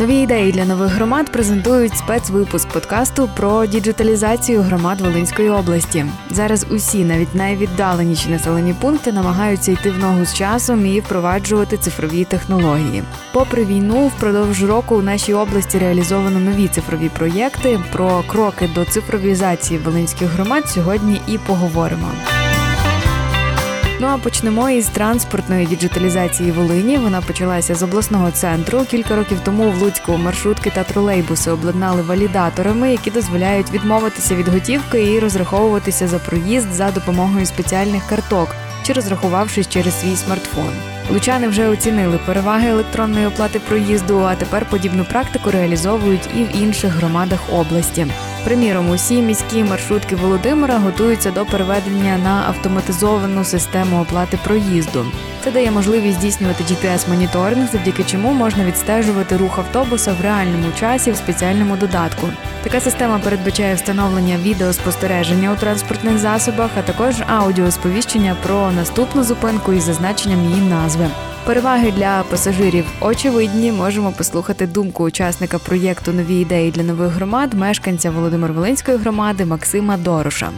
Нові ідеї для нових громад презентують спецвипуск подкасту про діджиталізацію громад Волинської області. Зараз усі, навіть найвіддаленіші населені пункти, намагаються йти в ногу з часом і впроваджувати цифрові технології. Попри війну, впродовж року у нашій області реалізовано нові цифрові проєкти. Про кроки до цифровізації волинських громад сьогодні і поговоримо. Ну а почнемо із транспортної діджиталізації Волині. Вона почалася з обласного центру. Кілька років тому в Луцьку маршрутки та тролейбуси обладнали валідаторами, які дозволяють відмовитися від готівки і розраховуватися за проїзд за допомогою спеціальних карток чи розрахувавшись через свій смартфон. Лучани вже оцінили переваги електронної оплати проїзду, а тепер подібну практику реалізовують і в інших громадах області. Приміром, усі міські маршрутки Володимира готуються до переведення на автоматизовану систему оплати проїзду. Це дає можливість здійснювати gps моніторинг завдяки чому можна відстежувати рух автобуса в реальному часі в спеціальному додатку. Така система передбачає встановлення відеоспостереження у транспортних засобах, а також аудіосповіщення про наступну зупинку із зазначенням її назви. Переваги для пасажирів очевидні. Можемо послухати думку учасника проєкту Нові ідеї для нових громад, мешканця Володимир Волинської громади Максима Дороша.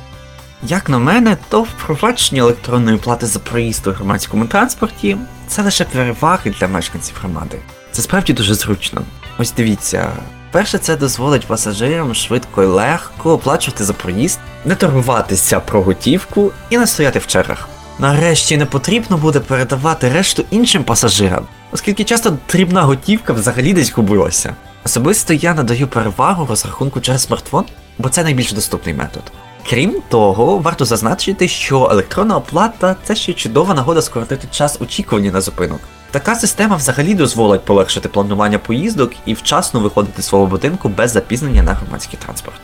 Як на мене, то впровадження електронної плати за проїзд у громадському транспорті це лише переваги для мешканців громади. Це справді дуже зручно. Ось дивіться, перше, це дозволить пасажирам швидко і легко оплачувати за проїзд, не торгуватися про готівку і не стояти в чергах. Нарешті не потрібно буде передавати решту іншим пасажирам, оскільки часто дрібна готівка взагалі десь губилася. Особисто я надаю перевагу розрахунку через смартфон, бо це найбільш доступний метод. Крім того, варто зазначити, що електронна оплата це ще чудова нагода скоротити час очікування на зупинок. Така система взагалі дозволить полегшити планування поїздок і вчасно виходити з свого будинку без запізнення на громадський транспорт.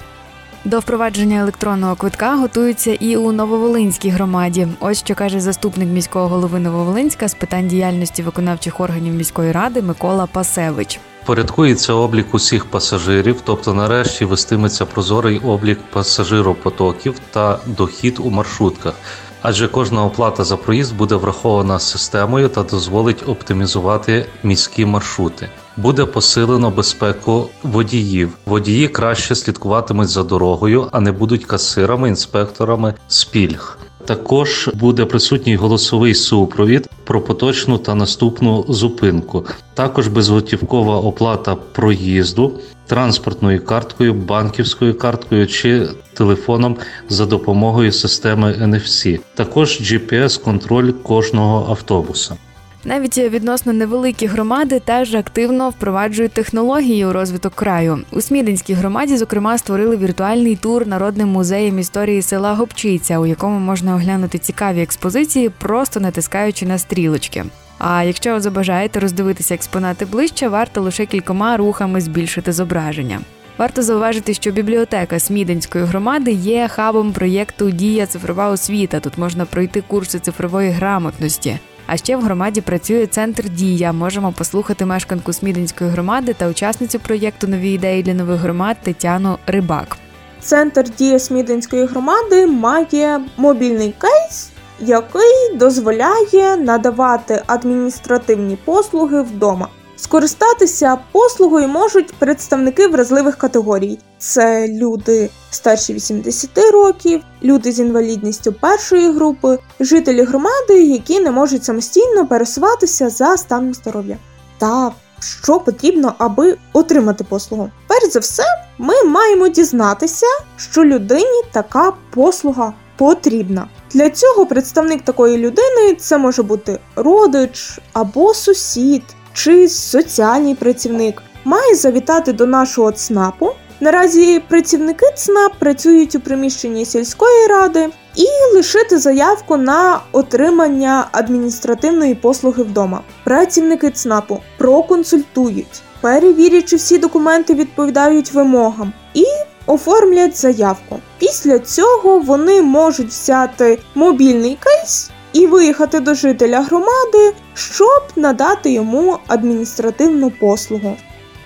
До впровадження електронного квитка готуються і у Нововолинській громаді. Ось що каже заступник міського голови Нововолинська з питань діяльності виконавчих органів міської ради Микола Пасевич. Порядкується облік усіх пасажирів, тобто нарешті вестиметься прозорий облік пасажиропотоків та дохід у маршрутках. Адже кожна оплата за проїзд буде врахована системою та дозволить оптимізувати міські маршрути. Буде посилено безпеку водіїв. Водії краще слідкуватимуть за дорогою, а не будуть касирами, інспекторами з. Також буде присутній голосовий супровід про поточну та наступну зупинку. Також безготівкова оплата проїзду транспортною карткою, банківською карткою чи телефоном за допомогою системи NFC. Також GPS-контроль кожного автобуса. Навіть відносно невеликі громади теж активно впроваджують технології у розвиток краю. У Смідинській громаді, зокрема, створили віртуальний тур народним музеєм історії села Гопчиця, у якому можна оглянути цікаві експозиції, просто натискаючи на стрілочки. А якщо забажаєте роздивитися експонати ближче, варто лише кількома рухами збільшити зображення. Варто зауважити, що бібліотека Сміденської громади є хабом проєкту Дія цифрова освіта. Тут можна пройти курси цифрової грамотності. А ще в громаді працює центр Дія. Можемо послухати мешканку Сміденської громади та учасницю проєкту Нові ідеї для нових громад Тетяну Рибак. Центр Дія Сміденської громади має мобільний кейс, який дозволяє надавати адміністративні послуги вдома. Скористатися послугою можуть представники вразливих категорій: це люди старші 80 років, люди з інвалідністю першої групи, жителі громади, які не можуть самостійно пересуватися за станом здоров'я. Та що потрібно, аби отримати послугу? Перш за все, ми маємо дізнатися, що людині така послуга потрібна. Для цього представник такої людини це може бути родич або сусід чи соціальний працівник має завітати до нашого ЦНАПу. Наразі працівники ЦНАП працюють у приміщенні сільської ради і лишити заявку на отримання адміністративної послуги вдома. Працівники ЦНАПу проконсультують, перевірять, чи всі документи відповідають вимогам і оформлять заявку. Після цього вони можуть взяти мобільний кейс і виїхати до жителя громади, щоб надати йому адміністративну послугу.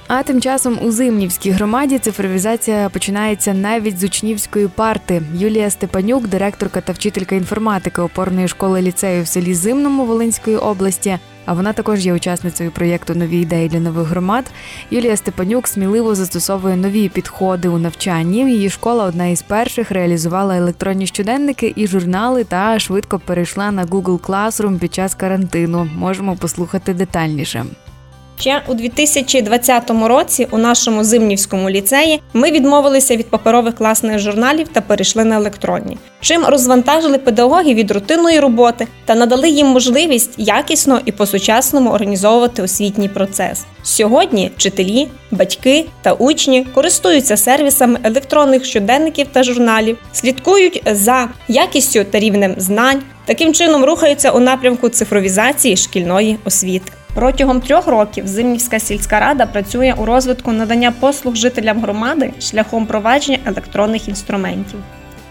А тим часом у Зимнівській громаді цифровізація починається навіть з учнівської парти. Юлія Степанюк, директорка та вчителька інформатики опорної школи ліцею в селі Зимному Волинської області, а вона також є учасницею проєкту Нові ідеї для нових громад. Юлія Степанюк сміливо застосовує нові підходи у навчанні. Її школа одна із перших реалізувала електронні щоденники і журнали та швидко перейшла на Google Classroom під час карантину. Можемо послухати детальніше. Ще у 2020 році у нашому зимнівському ліцеї ми відмовилися від паперових класних журналів та перейшли на електронні, чим розвантажили педагогів від рутинної роботи та надали їм можливість якісно і по-сучасному організовувати освітній процес. Сьогодні вчителі, батьки та учні користуються сервісами електронних щоденників та журналів, слідкують за якістю та рівнем знань, таким чином рухаються у напрямку цифровізації шкільної освіти. Протягом трьох років Зимнівська сільська рада працює у розвитку надання послуг жителям громади шляхом провадження електронних інструментів.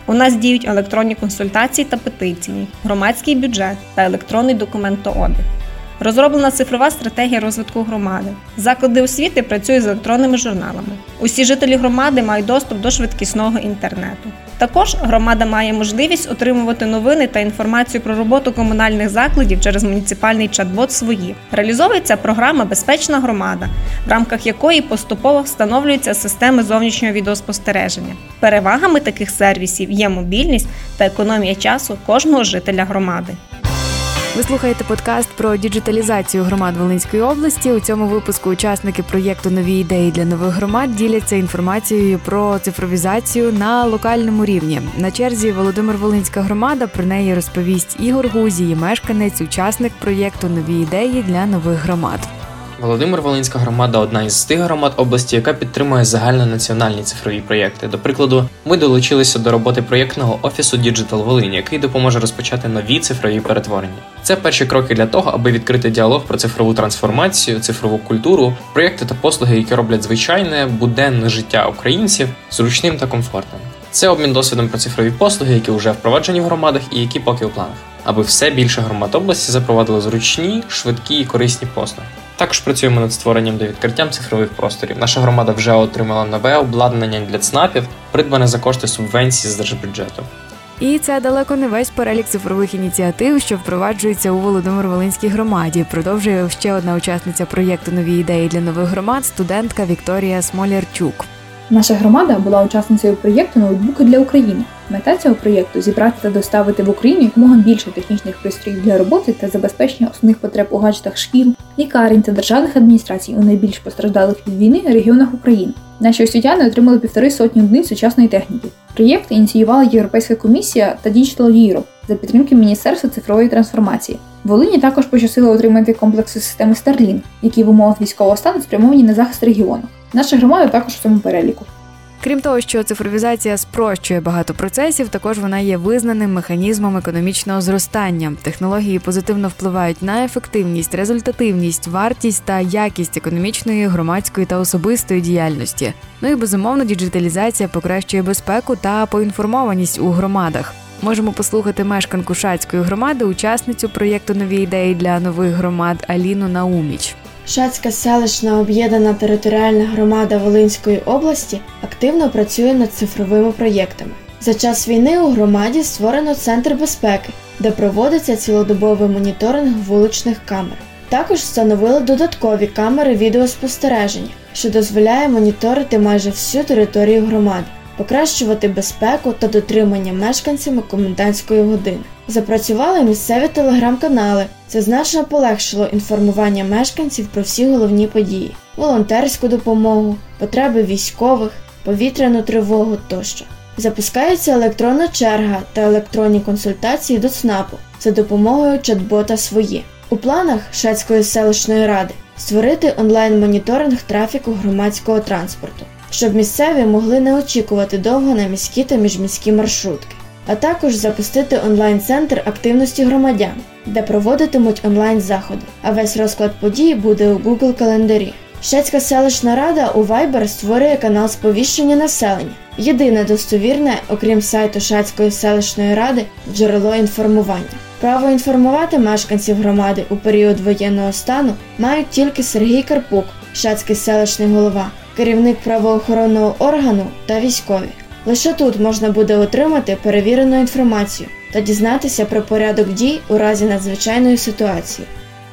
У нас діють електронні консультації та петиції, громадський бюджет та електронний документообіг. Розроблена цифрова стратегія розвитку громади. Заклади освіти працюють з електронними журналами. Усі жителі громади мають доступ до швидкісного інтернету. Також громада має можливість отримувати новини та інформацію про роботу комунальних закладів через муніципальний чат-бот свої. Реалізовується програма Безпечна громада, в рамках якої поступово встановлюються системи зовнішнього відеоспостереження. Перевагами таких сервісів є мобільність та економія часу кожного жителя громади. Ви слухаєте подкаст про діджиталізацію громад Волинської області. У цьому випуску учасники проєкту Нові ідеї для нових громад діляться інформацією про цифровізацію на локальному рівні. На черзі Володимир Волинська громада про неї розповість Ігор Гузій, мешканець, учасник проєкту Нові ідеї для нових громад. Володимир Волинська громада одна із тих громад області, яка підтримує загальнонаціональні цифрові проєкти. До прикладу, ми долучилися до роботи проєктного офісу Digital Волинь, який допоможе розпочати нові цифрові перетворення. Це перші кроки для того, аби відкрити діалог про цифрову трансформацію, цифрову культуру, проєкти та послуги, які роблять звичайне буденне життя українців зручним та комфортним. Це обмін досвідом про цифрові послуги, які вже впроваджені в громадах і які поки у планах, аби все більше громад області запровадили зручні, швидкі і корисні послуги. Також працюємо над створенням та відкриттям цифрових просторів. Наша громада вже отримала нове обладнання для ЦНАПів, придбане за кошти субвенції з держбюджету. І це далеко не весь перелік цифрових ініціатив, що впроваджуються у Володимир-Волинській громаді. Продовжує ще одна учасниця проєкту Нові ідеї для нових громад, студентка Вікторія Смолярчук. Наша громада була учасницею проєкту Ноутбуки для України. Мета цього проєкту зібрати та доставити в Україну якомога більше технічних пристроїв для роботи та забезпечення основних потреб у гаджетах шкіл, лікарень та державних адміністрацій у найбільш постраждалих від війни регіонах України. Наші освітяни отримали півтори сотні одиниць сучасної техніки. Проєкт ініціювала Європейська комісія та Digital Europe за підтримки Міністерства цифрової трансформації. Волині також пощастило отримати комплекси системи Starlink, які в умовах військового стану спрямовані на захист регіону. Наша громада також в цьому переліку. Крім того, що цифровізація спрощує багато процесів, також вона є визнаним механізмом економічного зростання. Технології позитивно впливають на ефективність, результативність, вартість та якість економічної, громадської та особистої діяльності. Ну і безумовно, діджиталізація покращує безпеку та поінформованість у громадах. Можемо послухати мешканку Шацької громади, учасницю проєкту Нові ідеї для нових громад Аліну Науміч. Шацька селищна об'єднана територіальна громада Волинської області активно працює над цифровими проєктами. За час війни у громаді створено центр безпеки, де проводиться цілодобовий моніторинг вуличних камер. Також встановили додаткові камери відеоспостереження, що дозволяє моніторити майже всю територію громади, покращувати безпеку та дотримання мешканцями комендантської години. Запрацювали місцеві телеграм-канали. Це значно полегшило інформування мешканців про всі головні події, волонтерську допомогу, потреби військових, повітряну тривогу тощо. Запускається електронна черга та електронні консультації до ЦНАПу за допомогою чат-бота свої. У планах Шацької селищної ради створити онлайн-моніторинг трафіку громадського транспорту, щоб місцеві могли не очікувати довго на міські та міжміські маршрутки а також запустити онлайн-центр активності громадян, де проводитимуть онлайн-заходи, а весь розклад подій буде у Google календарі. Шацька селищна рада у Viber створює канал сповіщення населення, єдине достовірне, окрім сайту Шацької селищної ради, джерело інформування. Право інформувати мешканців громади у період воєнного стану мають тільки Сергій Карпук, Шацький селищний голова, керівник правоохоронного органу та військові. Лише тут можна буде отримати перевірену інформацію та дізнатися про порядок дій у разі надзвичайної ситуації.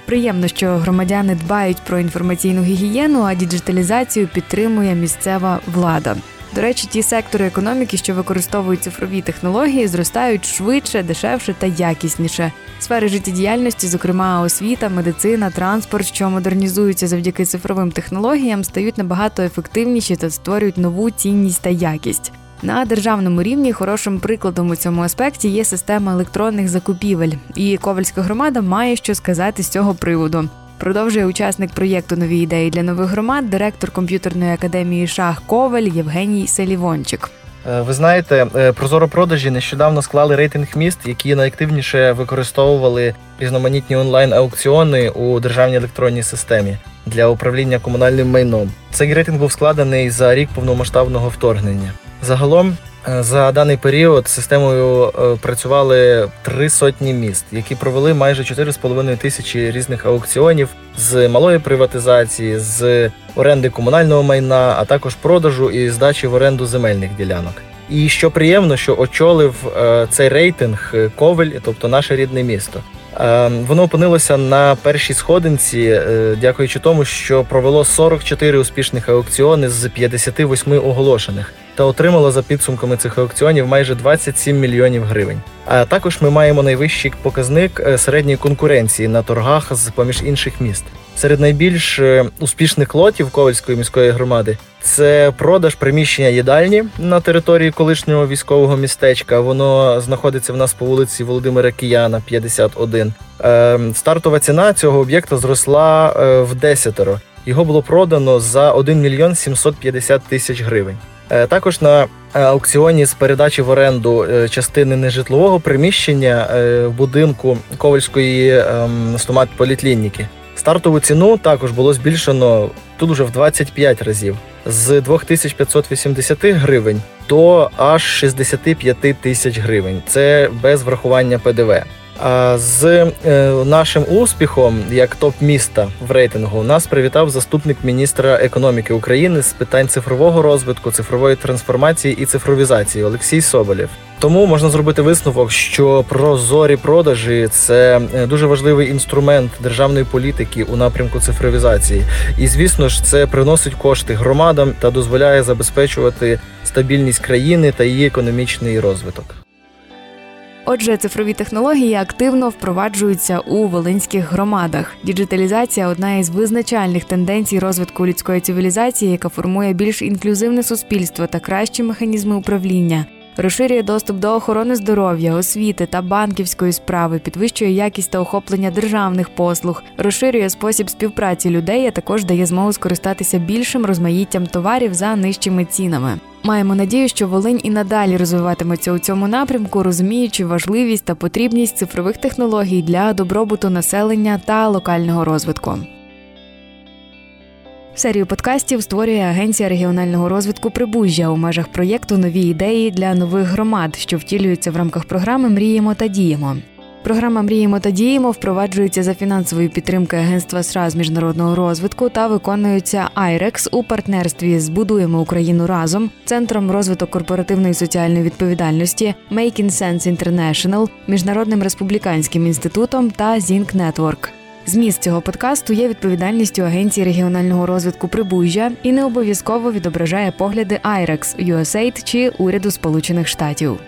Приємно, що громадяни дбають про інформаційну гігієну, а діджиталізацію підтримує місцева влада. До речі, ті сектори економіки, що використовують цифрові технології, зростають швидше, дешевше та якісніше. Сфери життєдіяльності, зокрема освіта, медицина, транспорт, що модернізуються завдяки цифровим технологіям, стають набагато ефективніші та створюють нову цінність та якість. На державному рівні хорошим прикладом у цьому аспекті є система електронних закупівель, і Ковальська громада має що сказати з цього приводу. Продовжує учасник проєкту Нові ідеї для нових громад, директор комп'ютерної академії Шах Коваль Євгеній Селівончик. Е, Ви знаєте, е, Прозоро продажі нещодавно склали рейтинг міст, які найактивніше використовували різноманітні онлайн-аукціони у державній електронній системі для управління комунальним майном. Цей рейтинг був складений за рік повномасштабного вторгнення. Загалом за даний період системою е, працювали три сотні міст, які провели майже 4,5 тисячі різних аукціонів з малої приватизації, з оренди комунального майна, а також продажу і здачі в оренду земельних ділянок. І що приємно, що очолив е, цей рейтинг е, Ковель, тобто наше рідне місто. Е, Воно опинилося на першій сходинці, е, дякуючи тому, що провело 44 успішних аукціони з 58 оголошених та отримало за підсумками цих аукціонів майже 27 мільйонів гривень. А також ми маємо найвищий показник е, середньої конкуренції на торгах з поміж інших міст. Серед найбільш е, успішних лотів Ковальської міської громади це продаж приміщення їдальні на території колишнього військового містечка. Воно знаходиться в нас по вулиці Володимира Кияна, 51. Е, Стартова ціна цього об'єкта зросла в десятеро. Його було продано за 1 мільйон 750 тисяч гривень. Е, Також на е, аукціоні з передачі в оренду е, частини нежитлового приміщення в будинку Ковальської ем, стомат-поліклініки. Стартову ціну також було збільшено тут уже в 25 разів з 2580 гривень до аж 65 тисяч гривень. Це без врахування ПДВ. З е, нашим успіхом як топ міста в рейтингу нас привітав заступник міністра економіки України з питань цифрового розвитку, цифрової трансформації і цифровізації Олексій Соболєв. Тому можна зробити висновок, що прозорі продажі це е, дуже важливий інструмент державної політики у напрямку цифровізації. І звісно ж, це приносить кошти громадам та дозволяє забезпечувати стабільність країни та її економічний розвиток. Отже, цифрові технології активно впроваджуються у волинських громадах. Діджиталізація одна із визначальних тенденцій розвитку людської цивілізації, яка формує більш інклюзивне суспільство та кращі механізми управління. Розширює доступ до охорони здоров'я, освіти та банківської справи, підвищує якість та охоплення державних послуг, розширює спосіб співпраці людей, а також дає змогу скористатися більшим розмаїттям товарів за нижчими цінами. Маємо надію, що Волинь і надалі розвиватиметься у цьому напрямку, розуміючи важливість та потрібність цифрових технологій для добробуту населення та локального розвитку. Серію подкастів створює Агенція регіонального розвитку Прибужжя у межах проєкту Нові ідеї для нових громад, що втілюються в рамках програми Мріємо та діємо. Програма Мріємо та діємо впроваджується за фінансової підтримки Агентства США з міжнародного розвитку та виконується IREX у партнерстві з Будуємо Україну разом, Центром розвиток корпоративної соціальної відповідальності, Making Sense International, Міжнародним республіканським інститутом та Zinc Network. Зміст цього подкасту є відповідальністю Агенції регіонального розвитку Прибужжя і не обов'язково відображає погляди IREX, USAID чи уряду Сполучених Штатів.